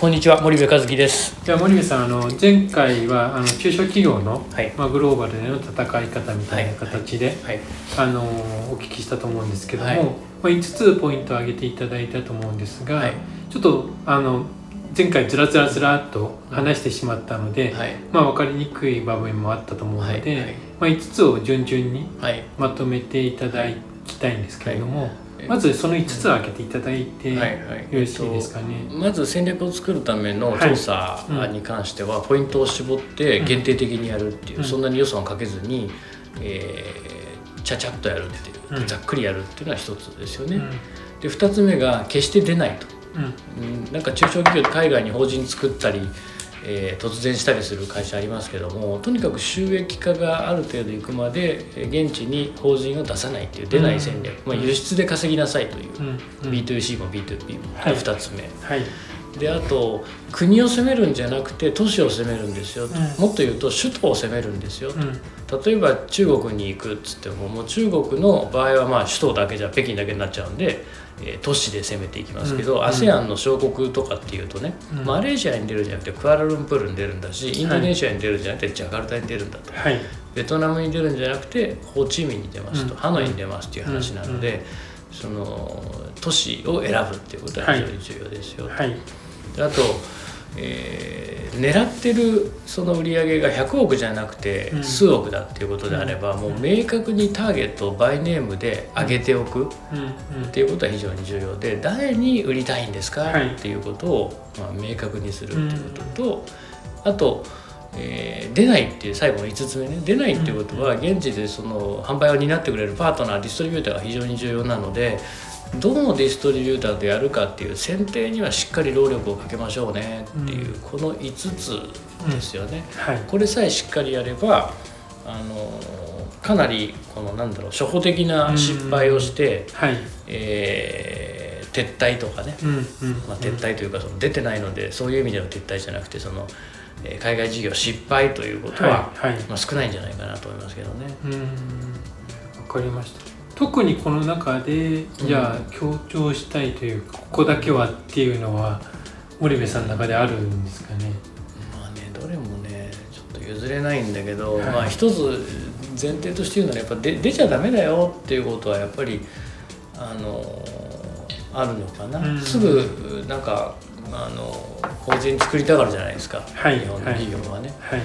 こんにちは森部和樹です。じゃあ森部さんあの前回はあの中小企業の、はいまあ、グローバルでの戦い方みたいな形で、はい。あのお聞きしたと思うんですけども、はいまあ、5つポイントを挙げていただいたと思うんですが、はいちょっとあの前回ずらずらずらっと話してしまったので、はい。まあ、分かりにくい場面もあったと思うので、はいはいまあ、5つを順々にはい。まとめていただきたいんですけれども、はいまずその5つを挙げていただいて、はいはい。よろしいですかね。まず戦略を作るための調査に関しては、ポイントを絞って限定的にやるっていう、うん。そんなに予算をかけずに、えーちゃちゃっとやるっていう、うん。ざっくりやるっていうのは一つですよね。うん。で二つ目が決して出ないと。うん。うん。なんか中小企業で海外に法人作ったり、えー突然したりする会社ありますけどもとにかく収益化がある程度いくまでえー現地に法人を出さないっていう出ない戦略、うん。まあ、輸出で稼ぎなさいという、うん。うん。B2C も B2B もはい。2つ目、はいであと国を攻めるんじゃなくて都市を攻めるんですよ、ん。もっと言うと首都を攻めるんですよ、うん。例えば中国に行くっつってももう中国の場合はまあ首都だけじゃ北京だけになっちゃうんで、えー都市で攻めていきますけど、うん。ASEAN の小国とかっていうとね、うん。マレーシアに出るんじゃなくてクアラルンプールに出るんだしインドネシアに出るんじゃなくてジャカルタに出るんだと。はい。ベトナムに出るんじゃなくてホーチミンに出ますと、うん。ハノイに出ますっていう話なので、その都市を選ぶっていうことは非常に重要ですよ。はい。であと、えー狙ってるその売り上げが100億じゃなくてうん。数億だっていうことであれば、もう明確にターゲットをバイネームで上げておくっうん。うん。ていうことは非常に重要で誰に売りたいんですか、はい。っていうことを、まあ、明確にするっていうことと、あと、えー出ないっていう最後の5つ目ね。出ないっていうことは現地でその販売を担ってくれるパートナーディストリビューターが非常に重要なのでどのディストリビューターとやるかっていう選定にはしっかり労力をかけましょうねっていう、この5つですよね。はいこれさえしっかりやればあのかなりこのなんだろう初歩的な失敗をして、はい。えー撤退とかね、まあ、撤退というかその出てないのでそういう意味での撤退じゃなくてその、えー海外事業失敗ということは、はいはい。まあ、少ないんじゃないかなと思いますけどね。うん。わかりました。特にこの中でじゃあ強調したいというかここだけはっていうのは森部さんの中であるんですかね？まあねどれもねちょっと譲れないんだけど、はい。まあ一つ前提として言うならやっぱ出出ちゃダメだよっていうことはやっぱりあのあるのかな、うん。すぐなんかあの法人作りたがるじゃないですか、はい日本の企業はね。はい。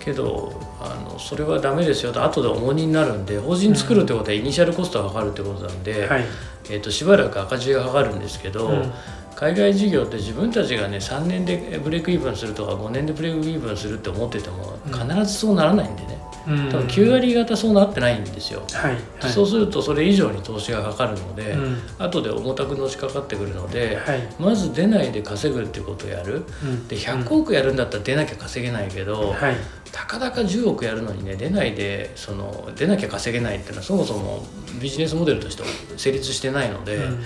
けどあのそれはダメですよと後で重荷になるんで法人作るってことはイニシャルコストがかかるってことなんで、はい。えー、としばらく赤字がかかるんですけど、うん。海外事業って自分たちがね3年でブレイクイーブンするとか5年でブレイクイーブンするって思っててもうん。必ずそうならないんでね。うん多分9割方そうなってないんですよ、はい。はい。そうするとそれ以上に投資がかかるので、うん。後で重たくのしかかってくるので、はい。まず出ないで稼ぐってことをやる。うん。で100億やるんだったら出なきゃ稼げないけど、はい。たかだか10億やるのにね出ないでその出なきゃ稼げないっていうのはそもそもビジネスモデルとして成立してないので、うん。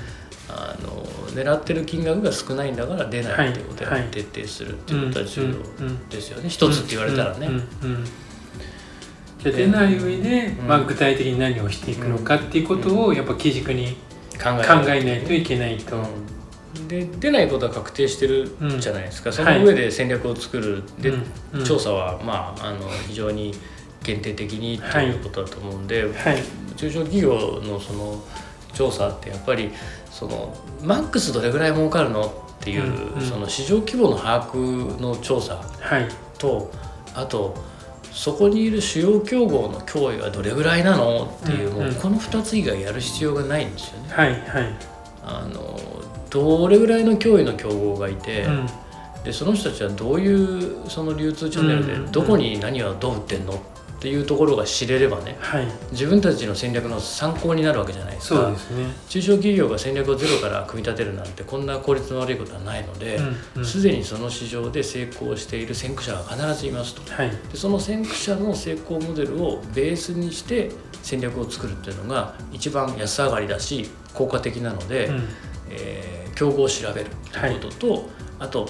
あの狙ってる金額が少ないんだから出ないっていうことを徹底するっていうことは重うん。う要ん。ですよね。一つって言われたらね。じゃあ出ない上で、うん。まあ、具体的に何をしていくのかっていうことをやっぱ基軸に考えないと。いけないと、うん。で出ないことは確定してるじゃないですか、そはいの上で戦略を作る、で、調査は、まあ、あの非常に限定的にということだと思うんで、はい。中小企業のその調査ってやっぱりそのマックスどれぐらい儲かるのっていう、うん。うん。その市場規模の把握の調査はい。とあとそこにいる主要競合の脅威はどれぐらいなのっていう,、もうこの2つ以外やる必要がないんですよね。はいはい。あのどれぐらいの脅威の競合がいて、うん。でその人たちはどういうその流通チャンネルでうんどこに何をどう売ってんのっていうところが知れればねはい。自分たちの戦略の参考になるわけじゃないですか。ね。中小企業が戦略をゼロから組み立てるなんてこんな効率の悪いことはないのでうんうん。すで、にその市場で成功している先駆者が必ずいますと。はい。でその先駆者の成功モデルをベースにして戦略を作るっていうのが一番安上がりだし効果的なので、うん。えー競合を調べるっていうことと、あと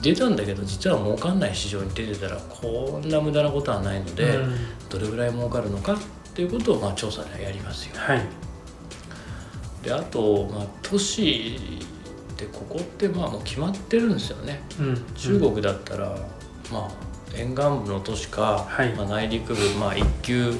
出たんだけど実は儲かんない市場に出てたらこんな無駄なことはないので、うんどれぐらい儲かるのかっていうことをまあ調査ではやりますよ。はいであと、まあ、都市ってここってまあもう決まってるんですよね。うん中国だったら、まあ沿岸部の都市か、はいまあ、内陸部、まあ、1級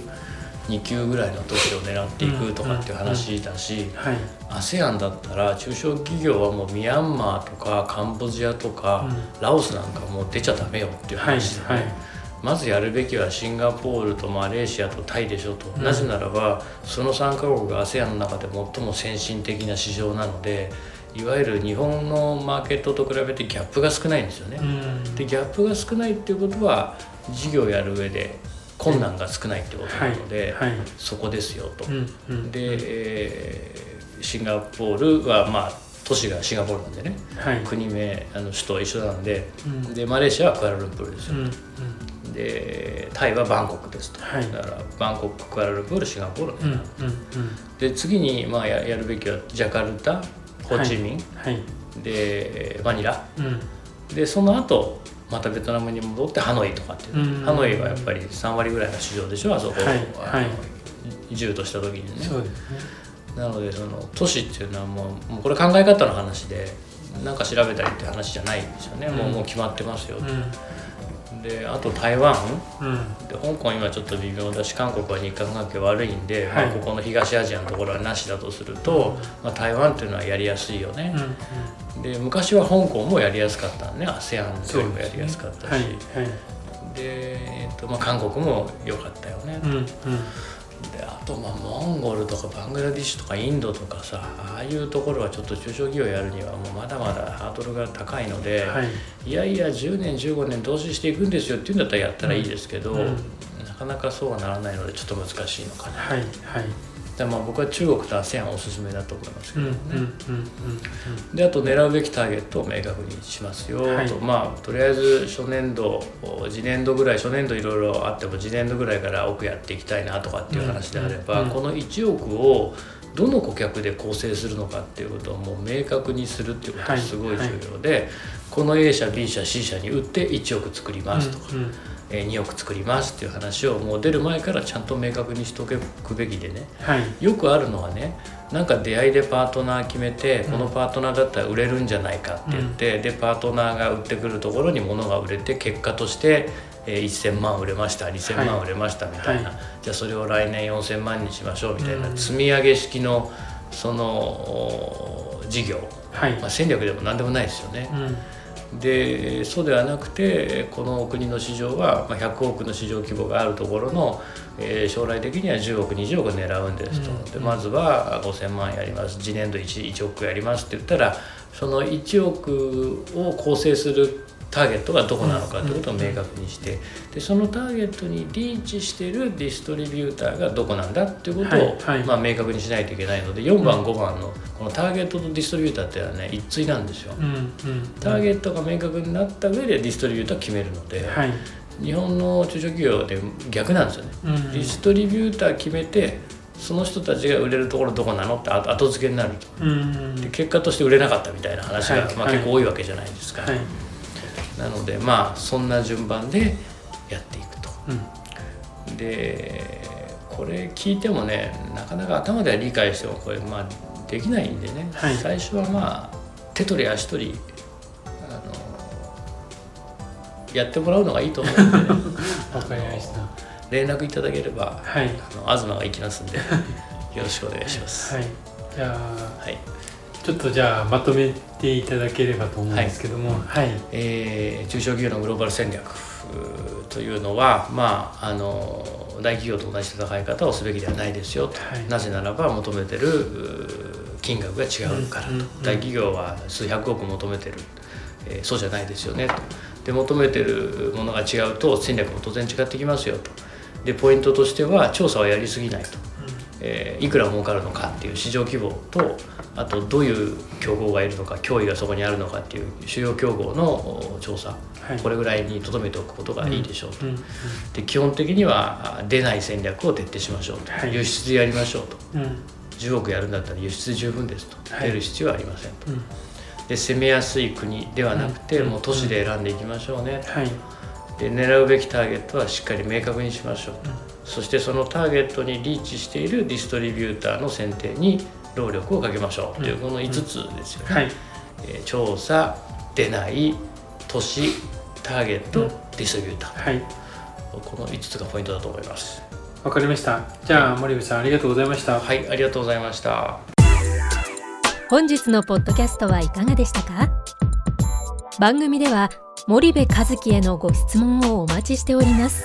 2級ぐらいの都市を狙っていくとかっていう話だし、はい。ASEAN だったら中小企業はもうミャンマーとかカンボジアとか、うん。ラオスなんかもう出ちゃダメよっていうはい話でね、はいまずやるべきはシンガポールとマレーシアとタイでしょと、うん。なぜならばその3カ国が ASEAN の中で最も先進的な市場なのでいわゆる日本のマーケットと比べてギャップが少ないんですよね。うん。でギャップが少ないっていうことは事業をやる上で困難が少ないってことなので、はいそこですよと。うんうん。で、えーシンガポールはまあ都市がシンガポールなんでね。はい。国名あの首都は一緒なんでうん。でマレーシアはクアラルンプールですよ、うんうん。でタイはバンコクですと、はい。だからバンコククアラルンプールシンガポール、で次にまあややるべきはジャカルタホチミン、はい。でマニラ。うん。でその後またベトナムに戻ってハノイとかっていう、うん。ハノイはやっぱり3割ぐらいの市場でしょあそこ、はい。あのはい10とした時にね。そうですね。なのでその都市っていうのはもうもうこれ考え方の話でなんか調べたりって話じゃないんですよね、もううん。もう決まってますよ、うであと台湾？んうん。で香港今ちょっと微妙だし韓国は日韓関係悪いんで、はい。まあ、ここの東アジアのところはなしだとすると、まあ、台湾っていうのはやりやすいよね。う、んで昔は香港もやりやすかったね ASEAN よりもやりやすかったし、はいはい。で、えっとまあ、韓国も良かったよね、うんうんであとまあモンゴルとかバングラディッシュとかインドとかさああいうところはちょっと中小企業やるにはもうまだまだハードルが高いので、はい。い、やいや10年15年投資していくんですよっていうんだったらやったらいいですけど、うん。なかなかそうはならないのでちょっと難しいのかな、はいはいでまあ僕は中国と ASEAN おすすめだと思いますけうんどね、であと狙うべきターゲットを明確にしますよ、はい。とまあとりあえず初年度次年度ぐらい初年度いろいろあっても次年度ぐらいから奥やっていきたいなとかっていう話であれば、この1億をどの顧客で構成するのかっていうことをもう明確にするっていうことがすごい重要で、この A 社 B 社 C 社に売って1億作りますとか、うんうん。えー2億作りますっていう話をもう出る前からちゃんと明確にしておくべきでね。はい。よくあるのはねなんか出会いでパートナー決めて、うん。このパートナーだったら売れるんじゃないかって言って、でパートナーが売ってくるところに物が売れて結果として、えー1000万売れました2000万売れましたみたいな、はい。じゃあそれを来年4000万にしましょうみたいな、うん。積み上げ式のそのお事業、はい。まあ、戦略でも何でもないですよね。うんでそうではなくてこの国の市場はまあ100億の市場規模があるところの、えー将来的には10億20億狙うんですと、うんでまずは5000万やります。次年度 1, 1億やりますって言ったらその1億を構成するターゲットがどこなのかということを明確にしてでそのターゲットにリーチしてるディストリビューターがどこなんだっていうことを、はいはい。まあ、明確にしないといけないので4番5番のこのターゲットとディストリビューターっていうのはね一対なんですよ。うんうん。ターゲットが明確になった上でディストリビューターを決めるので、はい。日本の中小企業で逆なんですよね、うんディストリビューター決めてその人たちが売れるところどこなのって後後付けになると。うんで結果として売れなかったみたいな話が、まあ、結構多いわけじゃないですか、はいなのでまあそんな順番でやっていくと。うん。でこれ聞いてもねなかなか頭では理解してもこれまあできないんでね、はい。最初はまあ手取り足取りあのやってもらうのがいいと思うんで、ね、わかりました。連絡いただければはい。あの東が行きますんでよろしくお願いします。はい。じゃあはいちょっとじゃあまとめていただければと思うんですけども。はい。えー中小企業のグローバル戦略というのは、まあ、あの大企業と同じ戦い方をすべきではないですよと、はい。なぜならば求めてる金額が違うからと、うんうんうん大企業は数百億求めてる、えーそうじゃないですよねと。で求めてるものが違うと戦略も当然違ってきますよと。でポイントとしては調査はやりすぎないとえーいくら儲かるのかっていう市場規模とあとどういう競合がいるのか脅威がそこにあるのかっていう主要競合のお調査はい。これぐらいにとどめておくことがいいでしょうと、うんで基本的にはあ出ない戦略を徹底しましょうと、はい。輸出やりましょうと。うん。うん10億やるんだったら輸出十分ですと、はい。出る必要はありませんと。うん。で攻めやすい国ではなくて、うんもう都市で選んでいきましょうね、はい。で狙うべきターゲットはしっかり明確にしましょうと、そしてそのターゲットにリーチしているディストリビューターの選定に労力をかけましょう。といううんこの5つですよね、はい。えー調査出ない都市ターゲット、うんディストリビューター。はい。この5つがポイントだと思います。わかりました。じゃあ森部さんありがとうございました。はいありがとうございました。本日のポッドキャストはいかがでしたか？番組では森部和樹へのご質問をお待ちしております